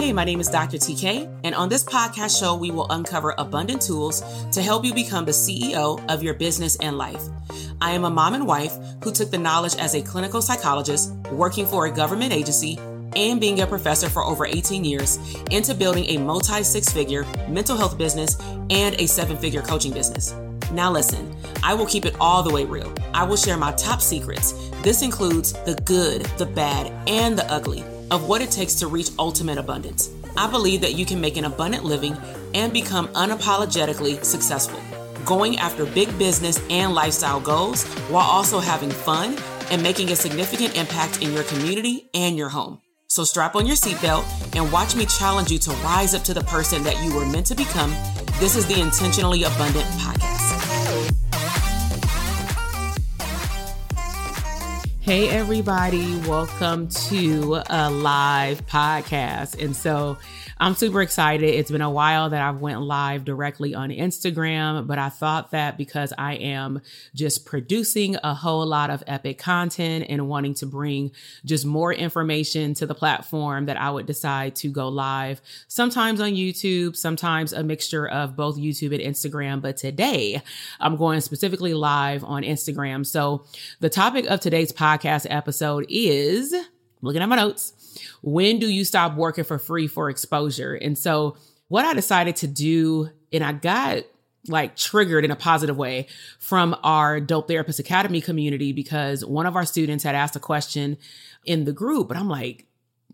Hey, my name is Dr. TK, and on this podcast show, we will uncover abundant tools to help you become the CEO of your business and life. I am a mom and wife who took the knowledge as a clinical psychologist, working for a government agency, and being a professor for over 18 years into building a multi six figure mental health business and a seven figure coaching business. Now, listen, I will keep it all the way real. I will share my top secrets. This includes the good, the bad, and the ugly of what it takes to reach ultimate abundance. I believe that you can make an abundant living and become unapologetically successful, going after big business and lifestyle goals while also having fun and making a significant impact in your community and your home. So strap on your seatbelt and watch me challenge you to rise up to the person that you were meant to become. This is the Intentionally Abundant Podcast. Hey, everybody, welcome to a live podcast. And so I'm super excited. It's been a while that I've went live directly on Instagram, but I thought that because I am just producing a whole lot of epic content and wanting to bring just more information to the platform that I would decide to go live sometimes on YouTube, sometimes a mixture of both YouTube and Instagram. But today I'm going specifically live on Instagram. So the topic of today's podcast episode is looking at my notes when do you stop working for free for exposure? And so what I decided to do, and I got like triggered in a positive way from our Dope Therapist Academy community because one of our students had asked a question in the group, but I'm like,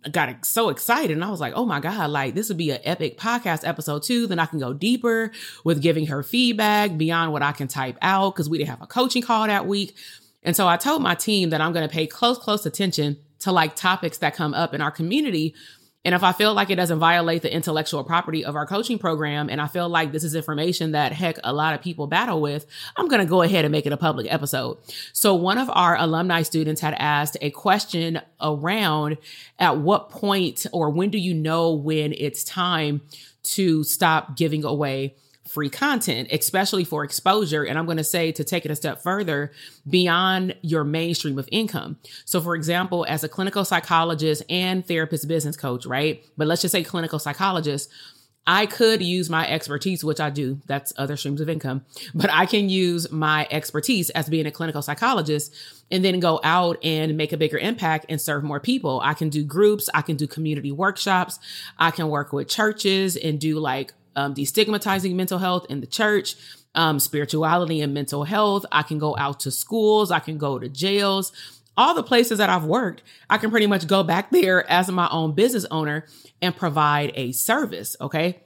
I got so excited and I was like, oh my God, like this would be an epic podcast episode too. Then I can go deeper with giving her feedback beyond what I can type out because we didn't have a coaching call that week. And so I told my team that I'm going to pay close, close attention to like topics that come up in our community. And if I feel like it doesn't violate the intellectual property of our coaching program, and I feel like this is information that heck a lot of people battle with, I'm going to go ahead and make it a public episode. So one of our alumni students had asked a question around at what point or when do you know when it's time to stop giving away free content, especially for exposure. And I'm going to say to take it a step further beyond your mainstream of income. So, for example, as a clinical psychologist and therapist business coach, right? But let's just say clinical psychologist. I could use my expertise, which I do. That's other streams of income, but I can use my expertise as being a clinical psychologist and then go out and make a bigger impact and serve more people. I can do groups. I can do community workshops. I can work with churches and do like um, destigmatizing mental health in the church, um, spirituality and mental health. I can go out to schools. I can go to jails. All the places that I've worked, I can pretty much go back there as my own business owner and provide a service. Okay.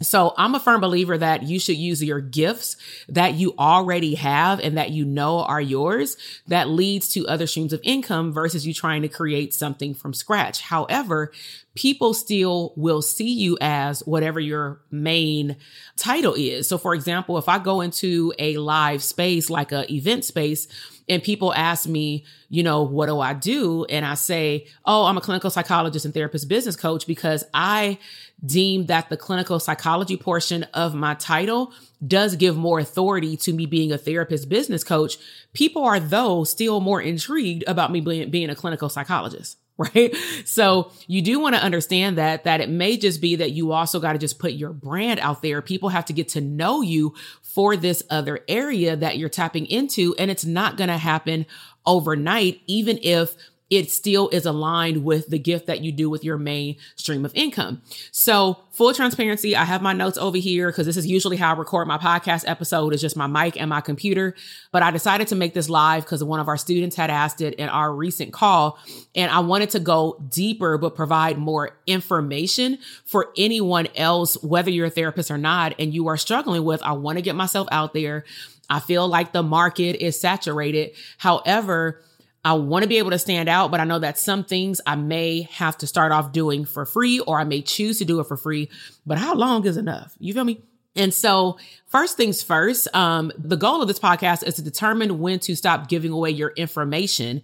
So I'm a firm believer that you should use your gifts that you already have and that you know are yours that leads to other streams of income versus you trying to create something from scratch. However, people still will see you as whatever your main title is. So for example, if I go into a live space like a event space, and people ask me, you know, what do I do? And I say, oh, I'm a clinical psychologist and therapist business coach because I deem that the clinical psychology portion of my title does give more authority to me being a therapist business coach. People are, though, still more intrigued about me being, being a clinical psychologist right? So you do want to understand that, that it may just be that you also got to just put your brand out there. People have to get to know you for this other area that you're tapping into. And it's not going to happen overnight, even if it still is aligned with the gift that you do with your main stream of income. So full transparency, I have my notes over here because this is usually how I record my podcast episode is just my mic and my computer. But I decided to make this live because one of our students had asked it in our recent call. And I wanted to go deeper, but provide more information for anyone else, whether you're a therapist or not, and you are struggling with, I want to get myself out there. I feel like the market is saturated. However, I want to be able to stand out, but I know that some things I may have to start off doing for free or I may choose to do it for free. But how long is enough? You feel me? And so, first things first, um, the goal of this podcast is to determine when to stop giving away your information,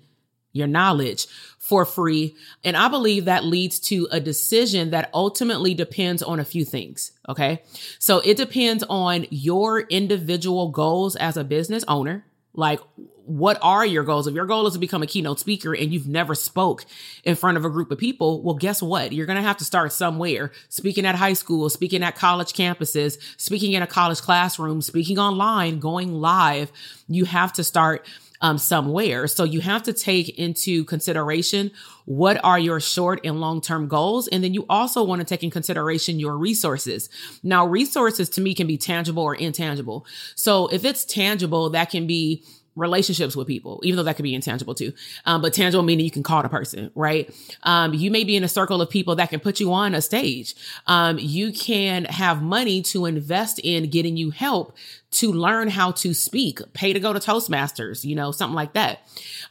your knowledge for free. And I believe that leads to a decision that ultimately depends on a few things. Okay. So it depends on your individual goals as a business owner. Like, what are your goals? If your goal is to become a keynote speaker and you've never spoke in front of a group of people, well, guess what? You're going to have to start somewhere. Speaking at high school, speaking at college campuses, speaking in a college classroom, speaking online, going live. You have to start um, somewhere. So you have to take into consideration what are your short and long term goals. And then you also want to take in consideration your resources. Now, resources to me can be tangible or intangible. So if it's tangible, that can be relationships with people, even though that could be intangible too. Um, but tangible meaning you can call the person, right? Um, you may be in a circle of people that can put you on a stage. Um, you can have money to invest in getting you help to learn how to speak, pay to go to Toastmasters, you know, something like that.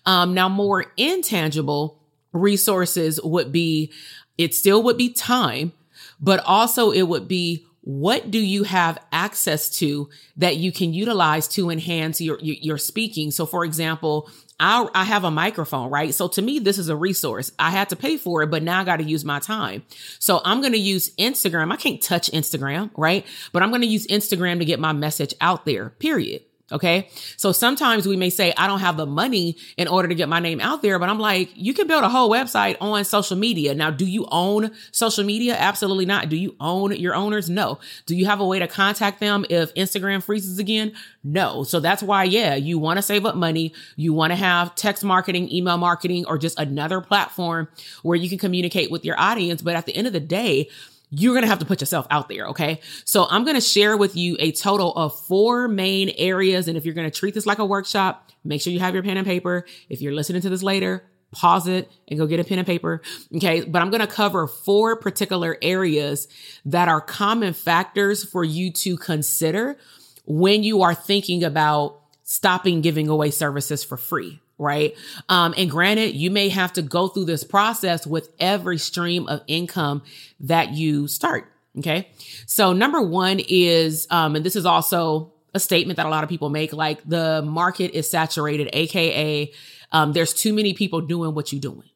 Um, now more intangible resources would be, it still would be time, but also it would be what do you have access to that you can utilize to enhance your, your, your speaking? So for example, I, I have a microphone, right? So to me, this is a resource. I had to pay for it, but now I got to use my time. So I'm going to use Instagram. I can't touch Instagram, right? But I'm going to use Instagram to get my message out there, period. Okay. So sometimes we may say, I don't have the money in order to get my name out there, but I'm like, you can build a whole website on social media. Now, do you own social media? Absolutely not. Do you own your owners? No. Do you have a way to contact them if Instagram freezes again? No. So that's why, yeah, you want to save up money. You want to have text marketing, email marketing, or just another platform where you can communicate with your audience. But at the end of the day, you're going to have to put yourself out there. Okay. So I'm going to share with you a total of four main areas. And if you're going to treat this like a workshop, make sure you have your pen and paper. If you're listening to this later, pause it and go get a pen and paper. Okay. But I'm going to cover four particular areas that are common factors for you to consider when you are thinking about stopping giving away services for free right? Um, and granted, you may have to go through this process with every stream of income that you start. Okay. So number one is, um, and this is also a statement that a lot of people make, like the market is saturated, AKA, um, there's too many people doing what you're doing.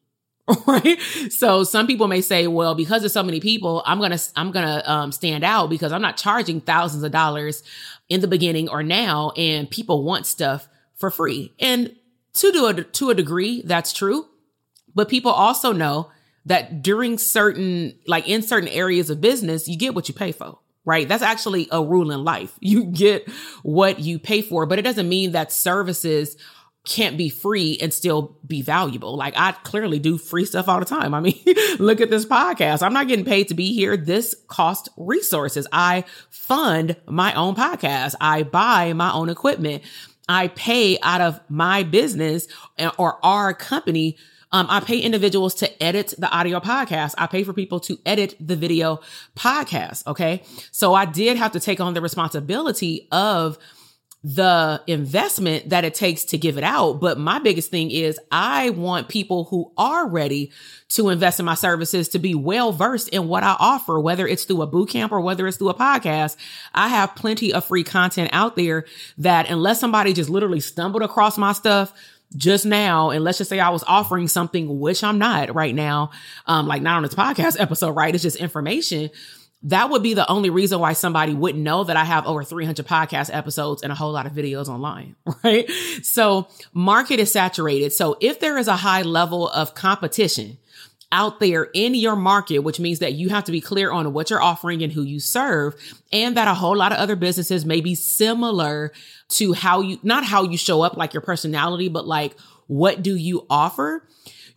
right so some people may say well because there's so many people i'm gonna i'm gonna um, stand out because i'm not charging thousands of dollars in the beginning or now and people want stuff for free and to do a, to a degree, that's true. But people also know that during certain, like in certain areas of business, you get what you pay for, right? That's actually a rule in life. You get what you pay for, but it doesn't mean that services can't be free and still be valuable. Like I clearly do free stuff all the time. I mean, look at this podcast. I'm not getting paid to be here. This cost resources. I fund my own podcast. I buy my own equipment. I pay out of my business or our company. Um, I pay individuals to edit the audio podcast. I pay for people to edit the video podcast. Okay. So I did have to take on the responsibility of the investment that it takes to give it out. But my biggest thing is I want people who are ready to invest in my services to be well versed in what I offer, whether it's through a boot camp or whether it's through a podcast. I have plenty of free content out there that unless somebody just literally stumbled across my stuff, just now, and let's just say I was offering something which I'm not right now, um, like not on this podcast episode, right? It's just information that would be the only reason why somebody wouldn't know that I have over 300 podcast episodes and a whole lot of videos online, right? So market is saturated. So if there is a high level of competition out there in your market, which means that you have to be clear on what you're offering and who you serve, and that a whole lot of other businesses may be similar to how you, not how you show up, like your personality, but like what do you offer?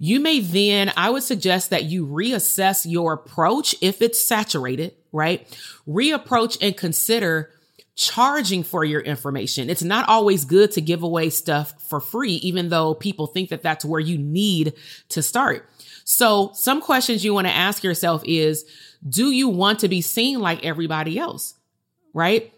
You may then, I would suggest that you reassess your approach if it's saturated, right? Reapproach and consider charging for your information. It's not always good to give away stuff for free, even though people think that that's where you need to start. So some questions you want to ask yourself is, do you want to be seen like everybody else? Right?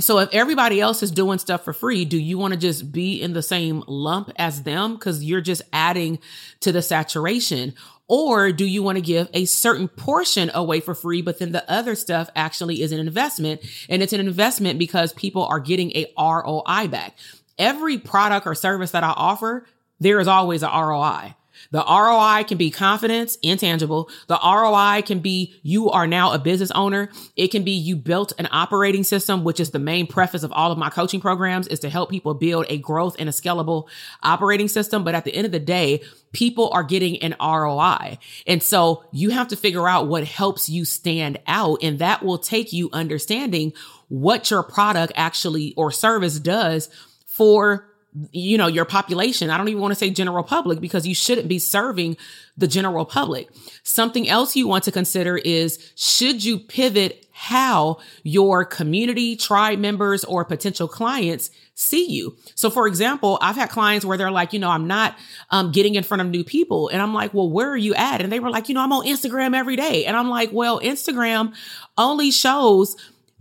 So if everybody else is doing stuff for free, do you want to just be in the same lump as them? Cause you're just adding to the saturation. Or do you want to give a certain portion away for free, but then the other stuff actually is an investment and it's an investment because people are getting a ROI back. Every product or service that I offer, there is always a ROI. The ROI can be confidence, intangible. The ROI can be you are now a business owner. It can be you built an operating system, which is the main preface of all of my coaching programs is to help people build a growth and a scalable operating system. But at the end of the day, people are getting an ROI. And so you have to figure out what helps you stand out. And that will take you understanding what your product actually or service does for you know, your population. I don't even want to say general public because you shouldn't be serving the general public. Something else you want to consider is should you pivot how your community, tribe members, or potential clients see you. So for example, I've had clients where they're like, you know, I'm not um, getting in front of new people. And I'm like, well, where are you at? And they were like, you know, I'm on Instagram every day. And I'm like, well, Instagram only shows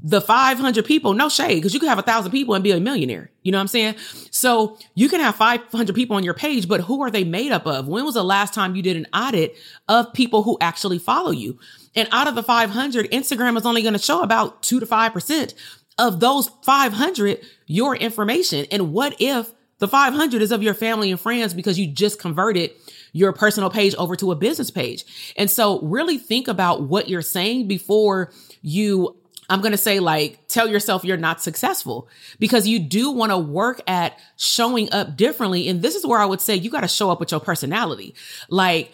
the 500 people, no shade, because you could have a thousand people and be a millionaire. You know what I'm saying? So you can have 500 people on your page, but who are they made up of? When was the last time you did an audit of people who actually follow you? And out of the 500, Instagram is only going to show about two to 5% of those 500 your information. And what if the 500 is of your family and friends because you just converted your personal page over to a business page? And so really think about what you're saying before you I'm going to say like, tell yourself you're not successful because you do want to work at showing up differently. And this is where I would say you got to show up with your personality. Like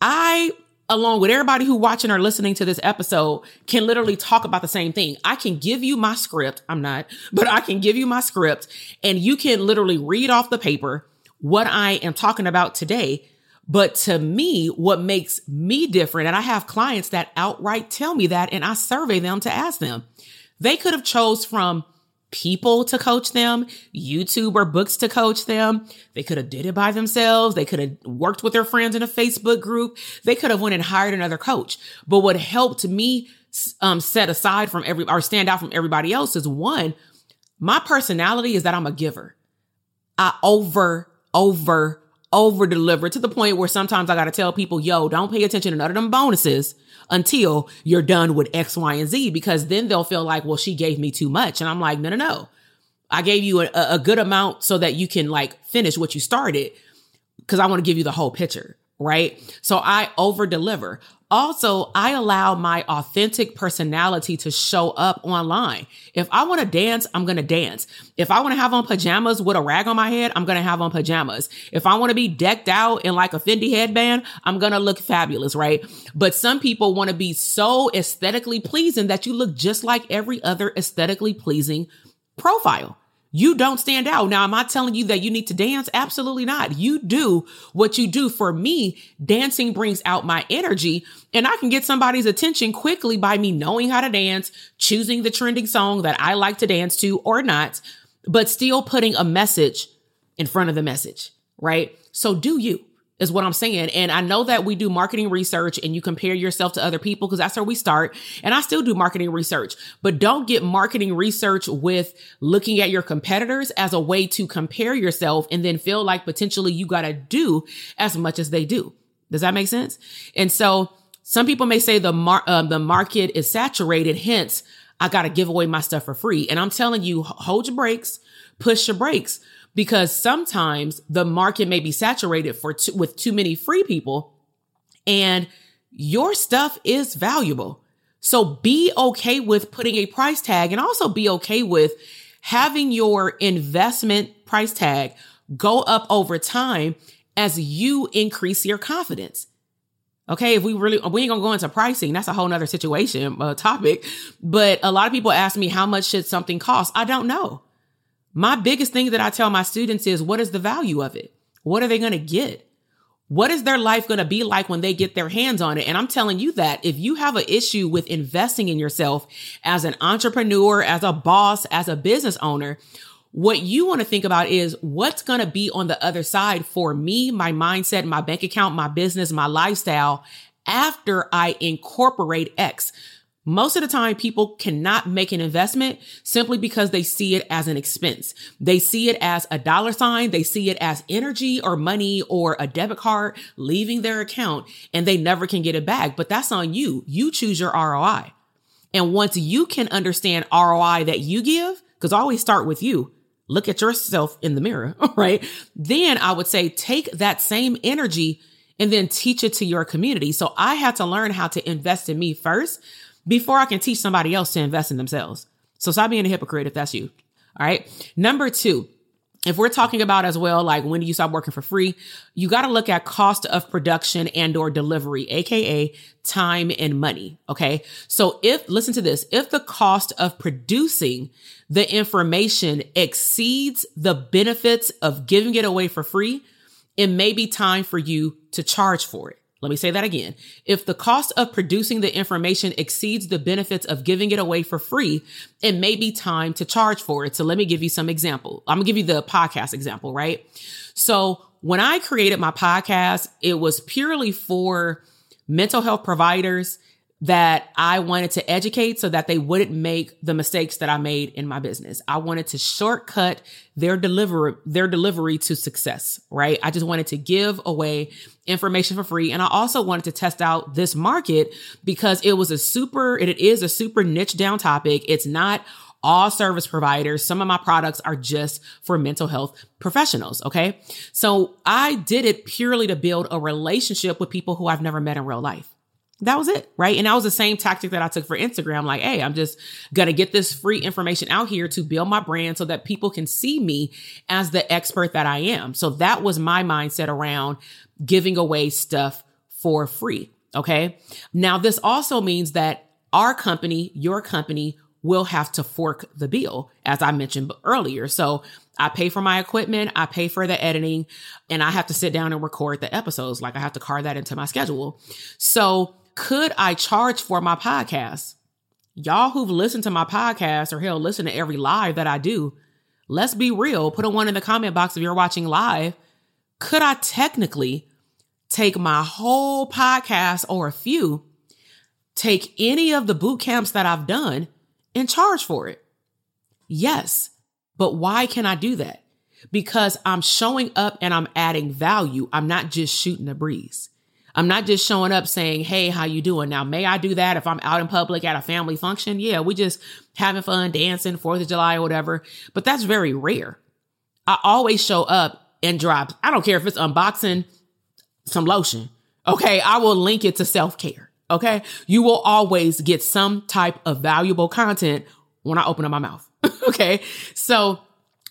I, along with everybody who watching or listening to this episode can literally talk about the same thing. I can give you my script. I'm not, but I can give you my script and you can literally read off the paper what I am talking about today but to me, what makes me different, and I have clients that outright tell me that, and I survey them to ask them. They could have chose from people to coach them, YouTube or books to coach them. They could have did it by themselves. They could have worked with their friends in a Facebook group. They could have went and hired another coach. But what helped me um, set aside from every or stand out from everybody else is one, my personality is that I'm a giver. I over, over, over deliver to the point where sometimes I got to tell people, yo, don't pay attention to none of them bonuses until you're done with X, Y, and Z, because then they'll feel like, well, she gave me too much. And I'm like, no, no, no. I gave you a, a good amount so that you can like finish what you started because I want to give you the whole picture. Right. So I over deliver. Also, I allow my authentic personality to show up online. If I want to dance, I'm going to dance. If I want to have on pajamas with a rag on my head, I'm going to have on pajamas. If I want to be decked out in like a Fendi headband, I'm going to look fabulous, right? But some people want to be so aesthetically pleasing that you look just like every other aesthetically pleasing profile. You don't stand out. Now, am I telling you that you need to dance? Absolutely not. You do what you do. For me, dancing brings out my energy and I can get somebody's attention quickly by me knowing how to dance, choosing the trending song that I like to dance to or not, but still putting a message in front of the message, right? So do you. Is what I'm saying. And I know that we do marketing research and you compare yourself to other people because that's where we start. And I still do marketing research, but don't get marketing research with looking at your competitors as a way to compare yourself and then feel like potentially you got to do as much as they do. Does that make sense? And so some people may say the mar- uh, the market is saturated. Hence, I got to give away my stuff for free. And I'm telling you, hold your brakes, push your brakes because sometimes the market may be saturated for with too many free people and your stuff is valuable. So be okay with putting a price tag and also be okay with having your investment price tag go up over time as you increase your confidence. Okay, if we really we ain't gonna go into pricing, that's a whole nother situation, uh, topic. But a lot of people ask me how much should something cost? I don't know. My biggest thing that I tell my students is what is the value of it? What are they going to get? What is their life going to be like when they get their hands on it? And I'm telling you that if you have an issue with investing in yourself as an entrepreneur, as a boss, as a business owner, what you want to think about is what's going to be on the other side for me, my mindset, my bank account, my business, my lifestyle after I incorporate X. Most of the time, people cannot make an investment simply because they see it as an expense. They see it as a dollar sign. They see it as energy or money or a debit card leaving their account and they never can get it back. But that's on you. You choose your ROI. And once you can understand ROI that you give, because I always start with you, look at yourself in the mirror, right? Then I would say take that same energy and then teach it to your community. So I had to learn how to invest in me first before I can teach somebody else to invest in themselves. So stop being a hypocrite if that's you. All right. Number two, if we're talking about as well, like when do you stop working for free? You got to look at cost of production and or delivery, AKA time and money. Okay. So if, listen to this, if the cost of producing the information exceeds the benefits of giving it away for free, it may be time for you to charge for it. Let me say that again. If the cost of producing the information exceeds the benefits of giving it away for free, it may be time to charge for it. So let me give you some example. I'm gonna give you the podcast example, right? So when I created my podcast, it was purely for mental health providers that I wanted to educate so that they wouldn't make the mistakes that I made in my business. I wanted to shortcut their delivery, their delivery to success, right? I just wanted to give away information for free. And I also wanted to test out this market because it was a super, it is a super niche down topic. It's not all service providers. Some of my products are just for mental health professionals. Okay. So I did it purely to build a relationship with people who I've never met in real life that was it, right? And that was the same tactic that I took for Instagram. Like, hey, I'm just gonna get this free information out here to build my brand so that people can see me as the expert that I am. So that was my mindset around giving away stuff for free. Okay. Now, this also means that our company, your company, will have to fork the bill, as I mentioned earlier. So I pay for my equipment, I pay for the editing, and I have to sit down and record the episodes. Like I have to carve that into my schedule. So could I charge for my podcast? Y'all who've listened to my podcast or hell, listen to every live that I do, let's be real. Put a one in the comment box if you're watching live. Could I technically take my whole podcast or a few, take any of the boot camps that I've done and charge for it? Yes. But why can I do that? Because I'm showing up and I'm adding value. I'm not just shooting a breeze. I'm not just showing up saying, Hey, how you doing? Now, may I do that if I'm out in public at a family function? Yeah, we just having fun, dancing, 4th of July or whatever. But that's very rare. I always show up and drop. I don't care if it's unboxing some lotion. Okay. I will link it to self care. Okay. You will always get some type of valuable content when I open up my mouth. okay. So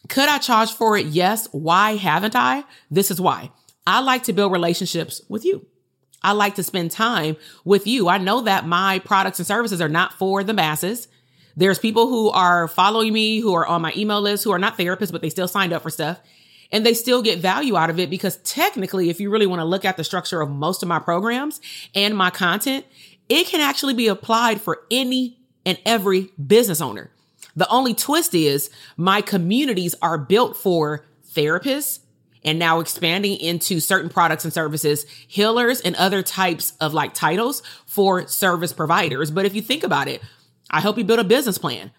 could I charge for it? Yes. Why haven't I? This is why I like to build relationships with you. I like to spend time with you. I know that my products and services are not for the masses. There's people who are following me, who are on my email list, who are not therapists, but they still signed up for stuff and they still get value out of it because technically, if you really want to look at the structure of most of my programs and my content, it can actually be applied for any and every business owner. The only twist is my communities are built for therapists and now expanding into certain products and services, healers and other types of like titles for service providers. But if you think about it, I help you build a business plan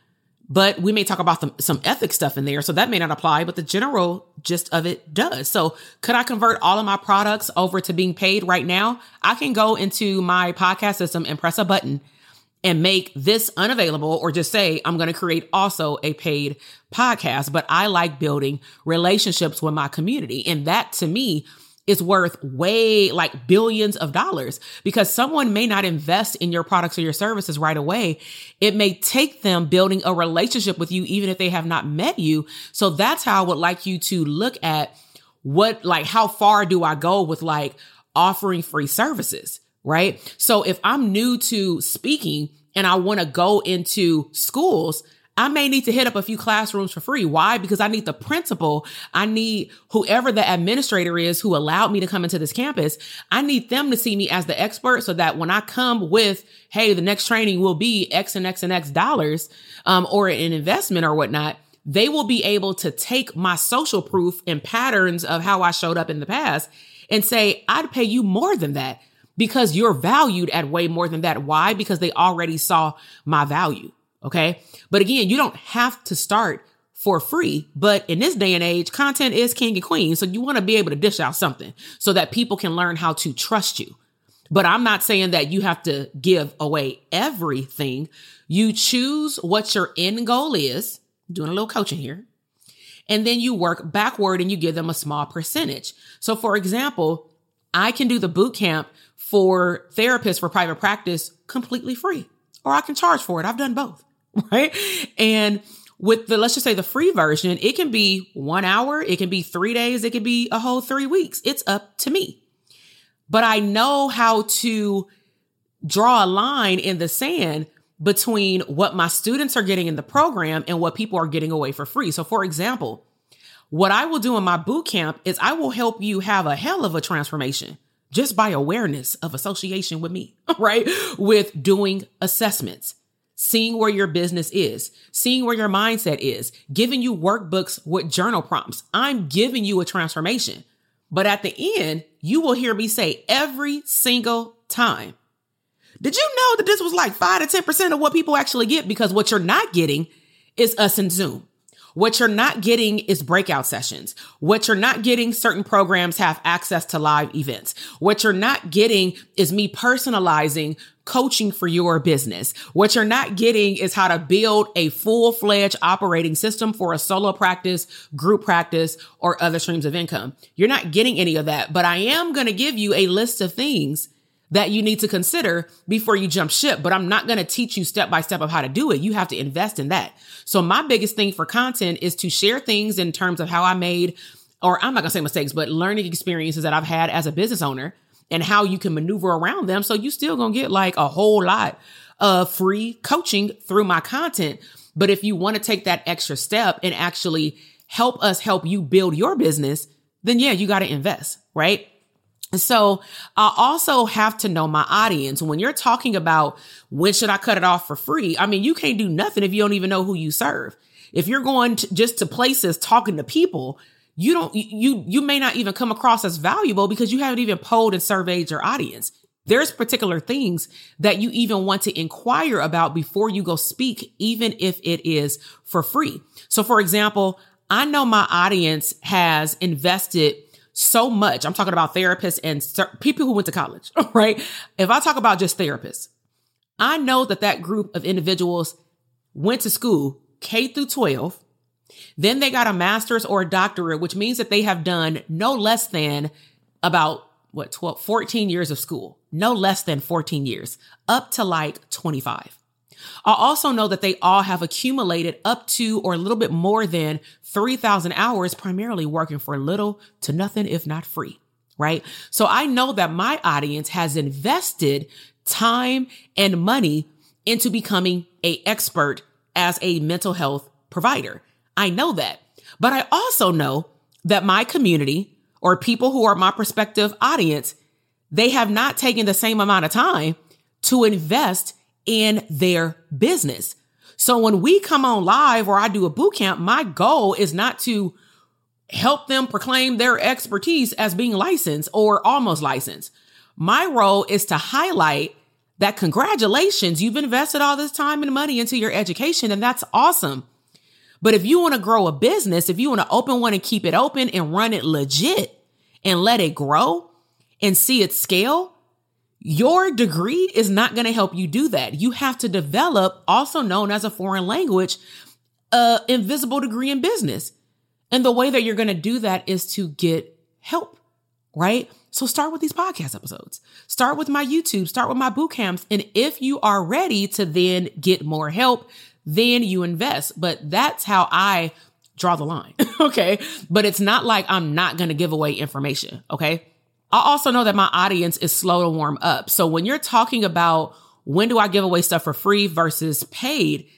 but we may talk about some, some ethics stuff in there. So that may not apply, but the general gist of it does. So could I convert all of my products over to being paid right now? I can go into my podcast system and press a button and make this unavailable or just say, I'm going to create also a paid podcast. But I like building relationships with my community. And that to me is worth way like billions of dollars because someone may not invest in your products or your services right away. It may take them building a relationship with you, even if they have not met you. So that's how I would like you to look at what, like, how far do I go with like offering free services? Right. So if I'm new to speaking and I want to go into schools, I may need to hit up a few classrooms for free. Why? Because I need the principal. I need whoever the administrator is who allowed me to come into this campus. I need them to see me as the expert so that when I come with, Hey, the next training will be X and X and X dollars, um, or an investment or whatnot. They will be able to take my social proof and patterns of how I showed up in the past and say, I'd pay you more than that because you're valued at way more than that. Why? Because they already saw my value. Okay. But again, you don't have to start for free. But in this day and age, content is king and queen. So you want to be able to dish out something so that people can learn how to trust you. But I'm not saying that you have to give away everything. You choose what your end goal is, doing a little coaching here. And then you work backward and you give them a small percentage. So for example, I can do the boot camp for therapists for private practice completely free, or I can charge for it. I've done both. right? And with the, let's just say the free version, it can be one hour, it can be three days, it can be a whole three weeks. It's up to me. But I know how to draw a line in the sand between what my students are getting in the program and what people are getting away for free. So, for example, what I will do in my boot camp is I will help you have a hell of a transformation just by awareness of association with me, right? With doing assessments, seeing where your business is, seeing where your mindset is, giving you workbooks with journal prompts. I'm giving you a transformation. But at the end, you will hear me say every single time, did you know that this was like five to 10% of what people actually get? Because what you're not getting is us in Zoom. What you're not getting is breakout sessions. What you're not getting, certain programs have access to live events. What you're not getting is me personalizing coaching for your business. What you're not getting is how to build a full fledged operating system for a solo practice, group practice, or other streams of income. You're not getting any of that, but I am going to give you a list of things that you need to consider before you jump ship, but I'm not going to teach you step by step of how to do it. You have to invest in that. So my biggest thing for content is to share things in terms of how I made, or I'm not going to say mistakes, but learning experiences that I've had as a business owner and how you can maneuver around them. So you still going to get like a whole lot of free coaching through my content. But if you want to take that extra step and actually help us help you build your business, then yeah, you got to invest, right? So I also have to know my audience. When you're talking about when should I cut it off for free? I mean, you can't do nothing if you don't even know who you serve. If you're going to, just to places talking to people, you don't you you may not even come across as valuable because you haven't even polled and surveyed your audience. There's particular things that you even want to inquire about before you go speak, even if it is for free. So, for example, I know my audience has invested so much. I'm talking about therapists and people who went to college, right? If I talk about just therapists, I know that that group of individuals went to school K through 12 then they got a master's or a doctorate, which means that they have done no less than about what 12, 14 years of school, no less than 14 years, up to like 25. I also know that they all have accumulated up to or a little bit more than 3,000 hours, primarily working for little to nothing, if not free. Right. So I know that my audience has invested time and money into becoming a expert as a mental health provider. I know that. But I also know that my community or people who are my prospective audience, they have not taken the same amount of time to invest in their business. So when we come on live or I do a boot camp, my goal is not to help them proclaim their expertise as being licensed or almost licensed. My role is to highlight that congratulations, you've invested all this time and money into your education, and that's awesome. But if you want to grow a business, if you want to open one and keep it open and run it legit and let it grow and see it scale, your degree is not going to help you do that. You have to develop, also known as a foreign language, a invisible degree in business. And the way that you're going to do that is to get help, right? So start with these podcast episodes. Start with my YouTube, start with my boot camps. And if you are ready to then get more help, then you invest. But that's how I draw the line. okay. But it's not like I'm not going to give away information. Okay. I also know that my audience is slow to warm up. So when you're talking about when do I give away stuff for free versus paid,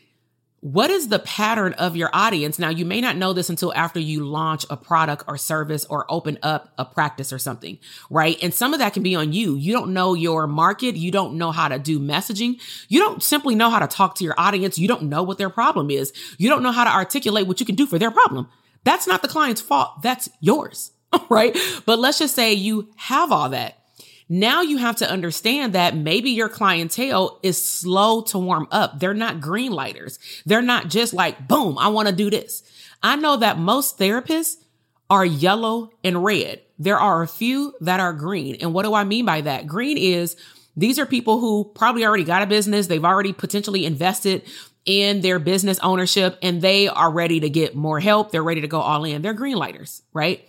what is the pattern of your audience? Now, you may not know this until after you launch a product or service or open up a practice or something, right? And some of that can be on you. You don't know your market. You don't know how to do messaging. You don't simply know how to talk to your audience. You don't know what their problem is. You don't know how to articulate what you can do for their problem. That's not the client's fault. That's yours, right? But let's just say you have all that. Now you have to understand that maybe your clientele is slow to warm up. They're not green lighters. They're not just like, boom, I want to do this. I know that most therapists are yellow and red. There are a few that are green. And what do I mean by that? Green is these are people who probably already got a business. They've already potentially invested in their business ownership and they are ready to get more help. They're ready to go all in. They're green lighters, right?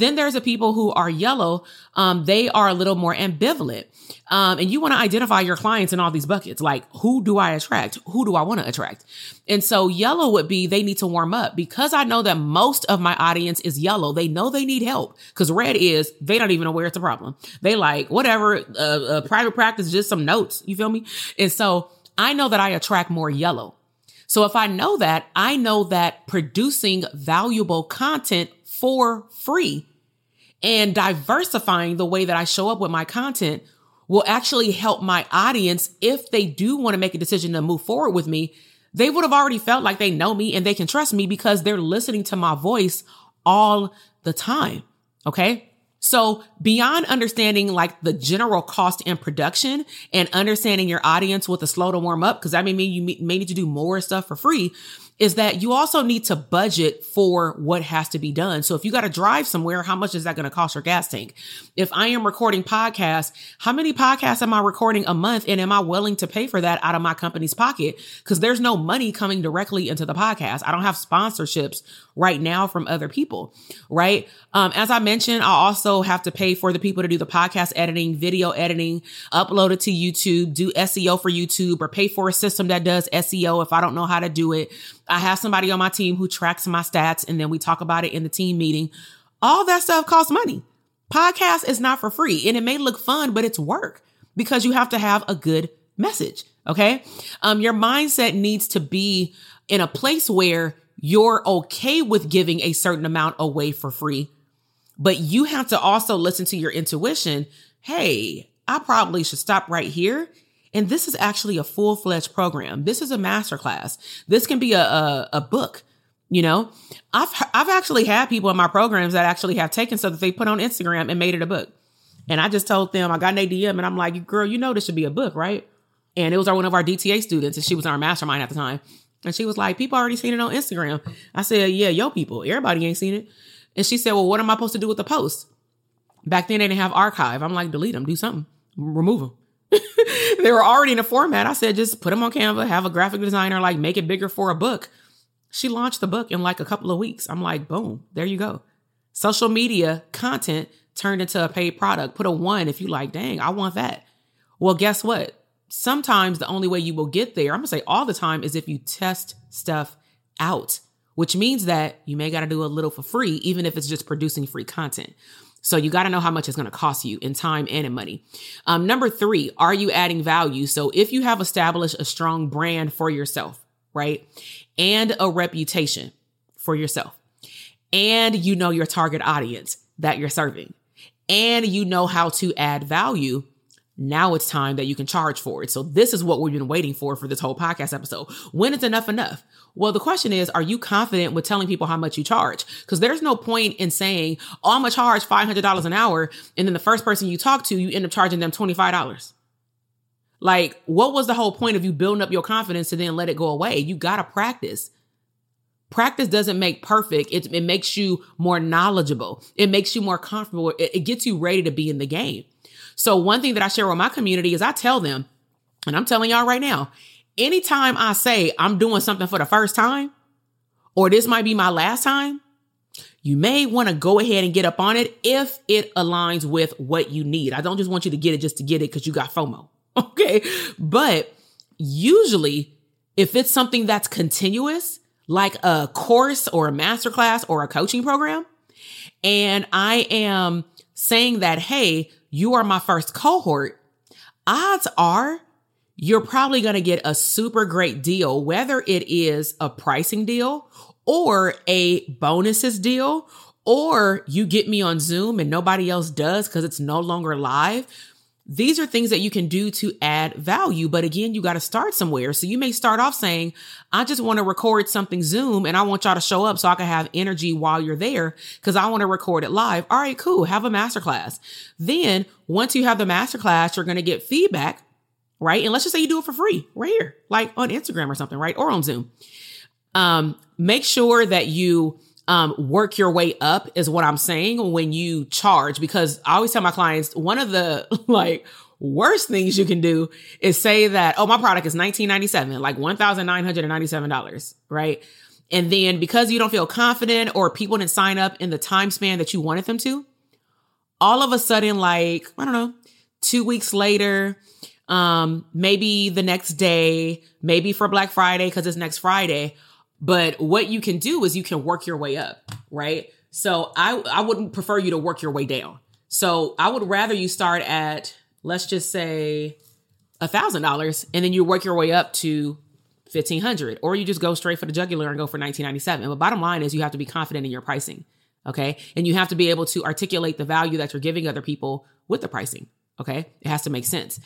Then there's the people who are yellow. Um, they are a little more ambivalent. Um, and you want to identify your clients in all these buckets. Like, who do I attract? Who do I want to attract? And so yellow would be they need to warm up because I know that most of my audience is yellow. They know they need help because red is they don't even know where it's a problem. They like whatever, uh, uh, private practice, just some notes. You feel me? And so I know that I attract more yellow. So if I know that, I know that producing valuable content for free and diversifying the way that I show up with my content will actually help my audience if they do want to make a decision to move forward with me. They would have already felt like they know me and they can trust me because they're listening to my voice all the time. Okay. So beyond understanding like the general cost and production and understanding your audience with a slow to warm up, because that may mean you may need to do more stuff for free is that you also need to budget for what has to be done. So if you got to drive somewhere, how much is that going to cost your gas tank? If I am recording podcasts, how many podcasts am I recording a month? And am I willing to pay for that out of my company's pocket? Cause there's no money coming directly into the podcast. I don't have sponsorships right now from other people, right? Um, as I mentioned, I also have to pay for the people to do the podcast editing, video editing, upload it to YouTube, do SEO for YouTube or pay for a system that does SEO if I don't know how to do it. I have somebody on my team who tracks my stats and then we talk about it in the team meeting. All that stuff costs money. Podcast is not for free and it may look fun, but it's work because you have to have a good message. Okay. Um, your mindset needs to be in a place where you're okay with giving a certain amount away for free, but you have to also listen to your intuition. Hey, I probably should stop right here. And this is actually a full fledged program. This is a masterclass. This can be a, a, a book. You know, I've, I've actually had people in my programs that actually have taken stuff that they put on Instagram and made it a book. And I just told them, I got an ADM and I'm like, girl, you know, this should be a book, right? And it was our, one of our DTA students and she was our mastermind at the time. And she was like, people already seen it on Instagram. I said, yeah, yo people, everybody ain't seen it. And she said, well, what am I supposed to do with the post? Back then they didn't have archive. I'm like, delete them, do something, remove them. they were already in a format. I said, just put them on Canva, have a graphic designer, like make it bigger for a book. She launched the book in like a couple of weeks. I'm like, boom, there you go. Social media content turned into a paid product. Put a one if you like, dang, I want that. Well, guess what? sometimes the only way you will get there, I'm gonna say all the time, is if you test stuff out, which means that you may gotta do a little for free, even if it's just producing free content. So you got to know how much it's going to cost you in time and in money. Um, number three, are you adding value? So if you have established a strong brand for yourself, right? And a reputation for yourself, and you know your target audience that you're serving, and you know how to add value, Now it's time that you can charge for it. So this is what we've been waiting for for this whole podcast episode. When is enough enough? Well, the question is, are you confident with telling people how much you charge? Because there's no point in saying, oh, I'm going to charge $500 an hour. And then the first person you talk to, you end up charging them $25. Like, what was the whole point of you building up your confidence to then let it go away? You got to practice. Practice doesn't make perfect. It, it makes you more knowledgeable. It makes you more comfortable. It, it gets you ready to be in the game. So one thing that I share with my community is I tell them, and I'm telling y'all right now, anytime I say I'm doing something for the first time, or this might be my last time, you may want to go ahead and get up on it if it aligns with what you need. I don't just want you to get it just to get it because you got FOMO. Okay. But usually, if it's something that's continuous, like a course or a masterclass or a coaching program, and I am saying that, hey, you are my first cohort, odds are you're probably going to get a super great deal, whether it is a pricing deal or a bonuses deal, or you get me on Zoom and nobody else does because it's no longer live. These are things that you can do to add value. But again, you got to start somewhere. So you may start off saying, I just want to record something Zoom and I want y'all to show up so I can have energy while you're there because I want to record it live. All right, cool. Have a masterclass. Then once you have the masterclass, you're going to get feedback, right? And let's just say you do it for free right here, like on Instagram or something, right? Or on Zoom. Um, make sure that you um, work your way up is what I'm saying when you charge, because I always tell my clients one of the like worst things you can do is say that, oh, my product is 1997, like $1,997, right? And then because you don't feel confident or people didn't sign up in the time span that you wanted them to, all of a sudden, like, I don't know, two weeks later, um, maybe the next day, maybe for Black Friday, because it's next Friday, but what you can do is you can work your way up, right? So I I wouldn't prefer you to work your way down. So I would rather you start at let's just say a thousand dollars and then you work your way up to 1500 or you just go straight for the jugular and go for 1997 but bottom line is you have to be confident in your pricing okay and you have to be able to articulate the value that you're giving other people with the pricing okay it has to make sense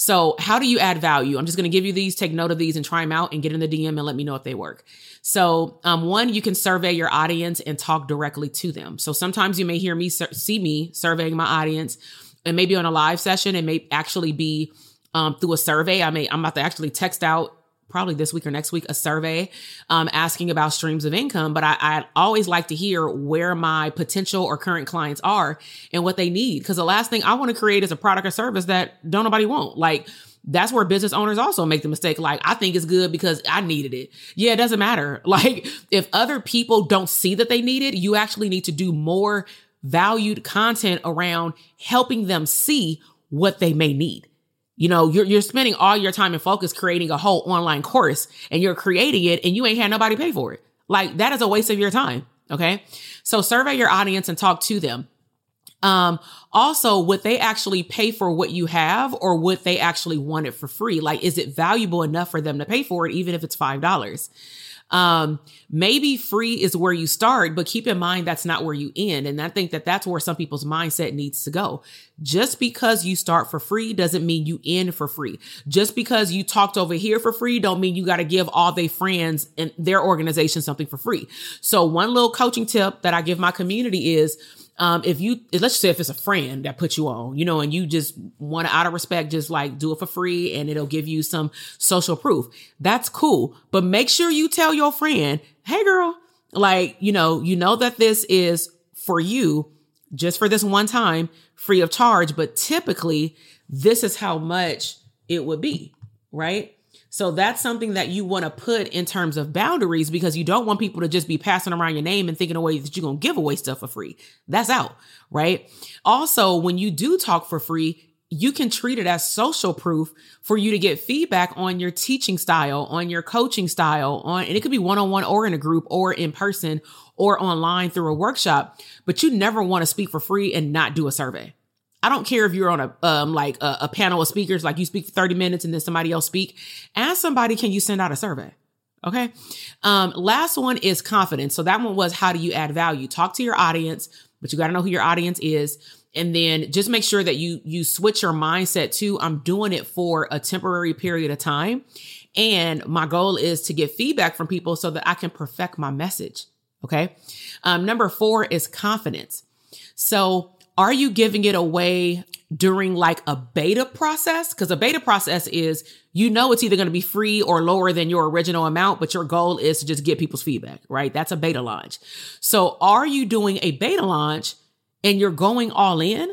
so, how do you add value? I'm just going to give you these, take note of these, and try them out and get in the DM and let me know if they work. So, um, one, you can survey your audience and talk directly to them. So, sometimes you may hear me, see me surveying my audience, and maybe on a live session, it may actually be um, through a survey. I may, I'm about to actually text out probably this week or next week a survey um, asking about streams of income but I, I always like to hear where my potential or current clients are and what they need. Because the last thing i want to create is a product or service that don't nobody want. Like that's where business owners also make the mistake. Like i think it's good because i needed it. Yeah it doesn't matter. Like if other people don't see that they need it you actually need to do more valued content around helping them see what they may need you know, you're, you're spending all your time and focus creating a whole online course and you're creating it and you ain't had nobody pay for it. Like that is a waste of your time. Okay. So survey your audience and talk to them. Um, also, would they actually pay for what you have or would they actually want it for free? Like, is it valuable enough for them to pay for it, even if it's $5? Um, maybe free is where you start, but keep in mind that's not where you end. And I think that that's where some people's mindset needs to go. Just because you start for free doesn't mean you end for free. Just because you talked over here for free don't mean you got to give all their friends and their organization something for free. So one little coaching tip that I give my community is um, if you let's say if it's a friend that put you on, you know, and you just want to out of respect, just like do it for free and it'll give you some social proof. That's cool. But make sure you tell your friend, hey girl, like, you know, you know that this is for you just for this one time, free of charge, but typically this is how much it would be, right? So that's something that you want to put in terms of boundaries because you don't want people to just be passing around your name and thinking a way that you're going to give away stuff for free. That's out, right? Also, when you do talk for free, you can treat it as social proof for you to get feedback on your teaching style, on your coaching style, on, and it could be one on one or in a group or in person or online through a workshop, but you never want to speak for free and not do a survey. I don't care if you're on a um like a, a, panel of speakers, like you speak for 30 minutes and then somebody else speak. Ask somebody, can you send out a survey? Okay. Um, last one is confidence. So that one was how do you add value? Talk to your audience, but you got to know who your audience is. and then just make sure that you you switch your mindset to I'm doing it for a temporary period of time and my goal is to get feedback from people so that I can perfect my message. Okay. Um, number four is confidence. So are you giving it away during like a beta process? Because a beta process is you know it's either going to be free or lower than your original amount, but your goal is to just get people's feedback, right? That's a beta launch. So are you doing a beta launch and you're going all in?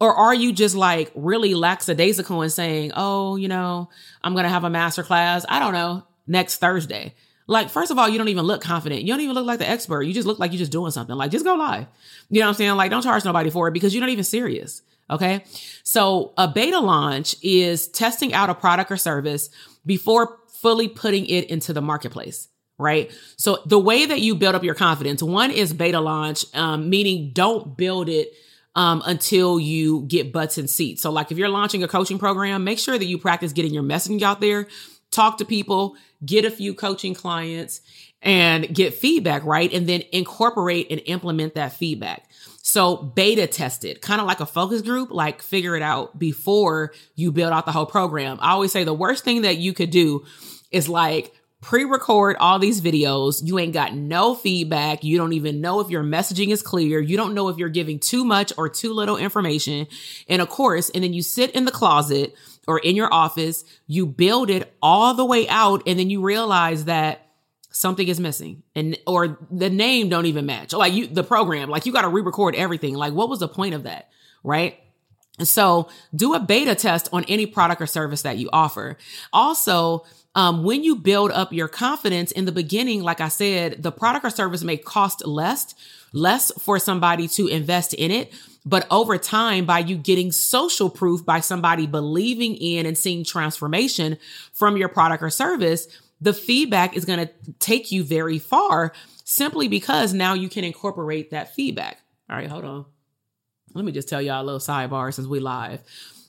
Or are you just like really lackadaisical and saying, oh, you know, I'm going to have a master class, I don't know, next Thursday? Like, first of all, you don't even look confident. You don't even look like the expert. You just look like you're just doing something. Like, just go live. You know what I'm saying? Like, don't charge nobody for it because you're not even serious. Okay. So a beta launch is testing out a product or service before fully putting it into the marketplace. Right. So the way that you build up your confidence, one is beta launch, um, meaning don't build it um, until you get butts and seats. So, like if you're launching a coaching program, make sure that you practice getting your messaging out there, talk to people, get a few coaching clients, and get feedback, right? And then incorporate and implement that feedback. So beta test it, kind of like a focus group, like figure it out before you build out the whole program. I always say the worst thing that you could do is like pre-record all these videos. You ain't got no feedback. You don't even know if your messaging is clear. You don't know if you're giving too much or too little information in a course. And then you sit in the closet or in your office, you build it all the way out. And then you realize that something is missing and, or the name don't even match. Like you, the program, like you got to re-record everything. Like what was the point of that? Right. So do a beta test on any product or service that you offer. Also, um, when you build up your confidence in the beginning, like I said, the product or service may cost less, less for somebody to invest in it. But over time, by you getting social proof by somebody believing in and seeing transformation from your product or service, the feedback is going to take you very far simply because now you can incorporate that feedback. All right, hold on. Let me just tell y'all a little sidebar since we live.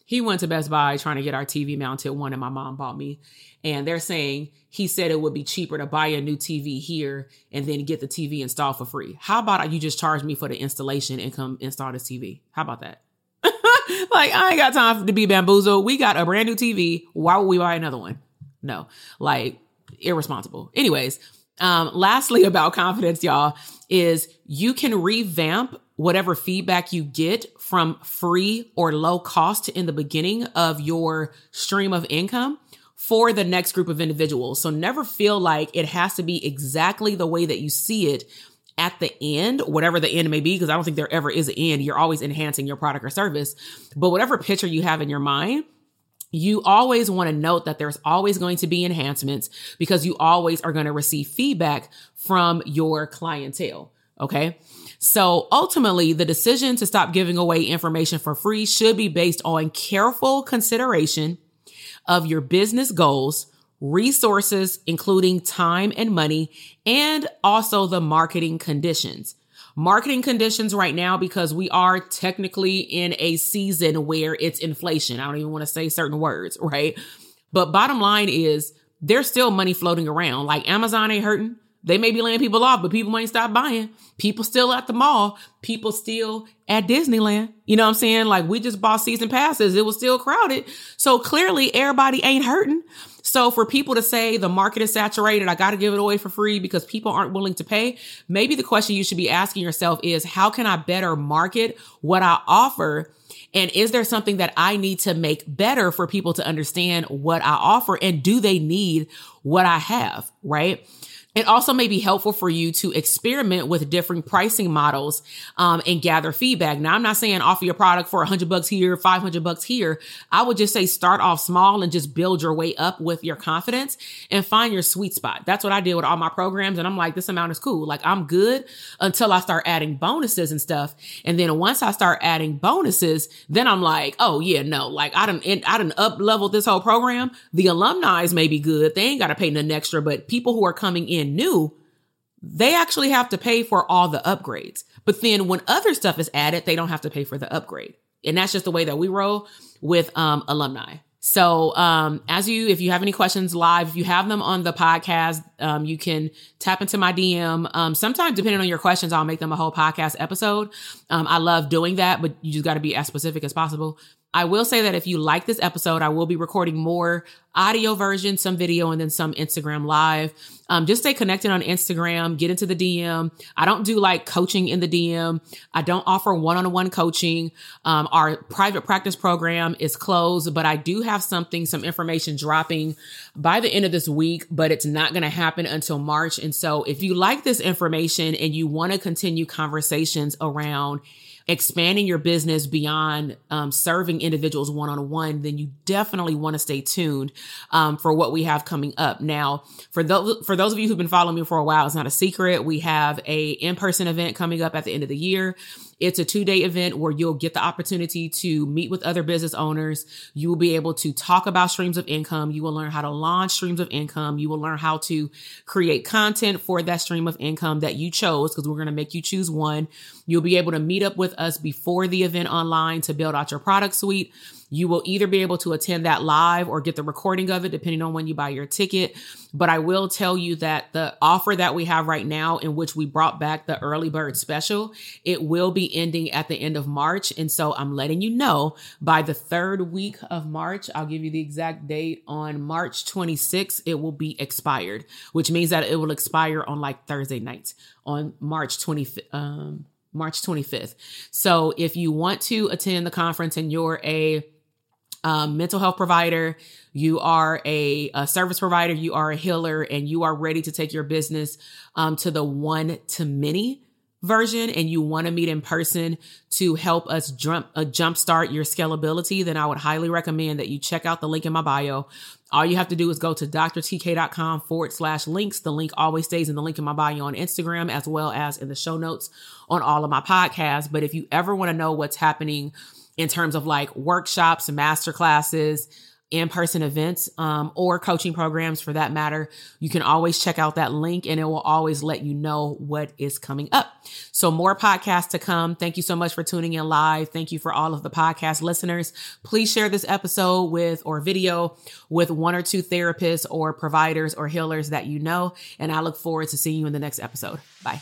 He went to Best Buy trying to get our TV mounted one, and my mom bought me. And they're saying he said it would be cheaper to buy a new TV here and then get the TV installed for free. How about you just charge me for the installation and come install this TV? How about that? like, I ain't got time to be bamboozled. We got a brand new TV. Why would we buy another one? No, like irresponsible. Anyways, um, lastly about confidence, y'all, is you can revamp whatever feedback you get from free or low cost in the beginning of your stream of income for the next group of individuals. So never feel like it has to be exactly the way that you see it at the end, whatever the end may be, because I don't think there ever is an end. You're always enhancing your product or service. But whatever picture you have in your mind, you always want to note that there's always going to be enhancements because you always are going to receive feedback from your clientele. Okay. So ultimately, the decision to stop giving away information for free should be based on careful consideration of your business goals, resources, including time and money, and also the marketing conditions marketing conditions right now because we are technically in a season where it's inflation. I don't even want to say certain words, right? But bottom line is there's still money floating around. Like Amazon ain't hurting. They may be laying people off, but people ain't stop buying. People still at the mall. People still at Disneyland. You know what I'm saying? Like we just bought season passes. It was still crowded. So clearly everybody ain't hurting. So for people to say the market is saturated, I got to give it away for free because people aren't willing to pay. Maybe the question you should be asking yourself is how can I better market what I offer? And is there something that I need to make better for people to understand what I offer? And do they need what I have? Right. It also may be helpful for you to experiment with different pricing models um, and gather feedback. Now, I'm not saying offer your product for 100 bucks here, 500 bucks here. I would just say start off small and just build your way up with your confidence and find your sweet spot. That's what I did with all my programs. And I'm like, this amount is cool. Like I'm good until I start adding bonuses and stuff. And then once I start adding bonuses, then I'm like, oh yeah, no, like I done, I done up level this whole program. The alumni may be good. They ain't got to pay nothing extra, but people who are coming in new, they actually have to pay for all the upgrades. But then when other stuff is added, they don't have to pay for the upgrade. And that's just the way that we roll with um, alumni. So, um, as you, if you have any questions live, if you have them on the podcast, um, you can tap into my DM. Um, sometimes depending on your questions, I'll make them a whole podcast episode. Um, I love doing that, but you just got to be as specific as possible. I will say that if you like this episode, I will be recording more audio version, some video, and then some Instagram live. Um, just stay connected on Instagram, get into the DM. I don't do like coaching in the DM. I don't offer one-on-one coaching. Um, our private practice program is closed, but I do have something, some information dropping by the end of this week, but it's not going to happen until March. And so if you like this information and you want to continue conversations around expanding your business beyond um, serving individuals one on one, then you definitely want to stay tuned um, for what we have coming up. Now, for those for those of you who've been following me for a while, it's not a secret. We have a in person event coming up at the end of the year. It's a two day event where you'll get the opportunity to meet with other business owners. You will be able to talk about streams of income. You will learn how to launch streams of income. You will learn how to create content for that stream of income that you chose because we're going to make you choose one. You'll be able to meet up with us before the event online to build out your product suite. You will either be able to attend that live or get the recording of it, depending on when you buy your ticket. But I will tell you that the offer that we have right now, in which we brought back the early bird special, it will be ending at the end of March. And so I'm letting you know by the third week of March, I'll give you the exact date on March 26th, it will be expired, which means that it will expire on like Thursday night on March 25th. Um, March 25th. So if you want to attend the conference and you're a um, mental health provider, you are a, a, service provider, you are a healer, and you are ready to take your business um, to the one to many version and you want to meet in person to help us jump uh, jumpstart your scalability, then I would highly recommend that you check out the link in my bio. All you have to do is go to doctortk.com forward slash links. The link always stays in the link in my bio on Instagram as well as in the show notes on all of my podcasts. But if you ever want to know what's happening in terms of like workshops master classes, in-person events um, or coaching programs for that matter. You can always check out that link and it will always let you know what is coming up. So more podcasts to come. Thank you so much for tuning in live. Thank you for all of the podcast listeners. Please share this episode with or video with one or two therapists or providers or healers that you know. And i look forward to seeing you in the next episode. Bye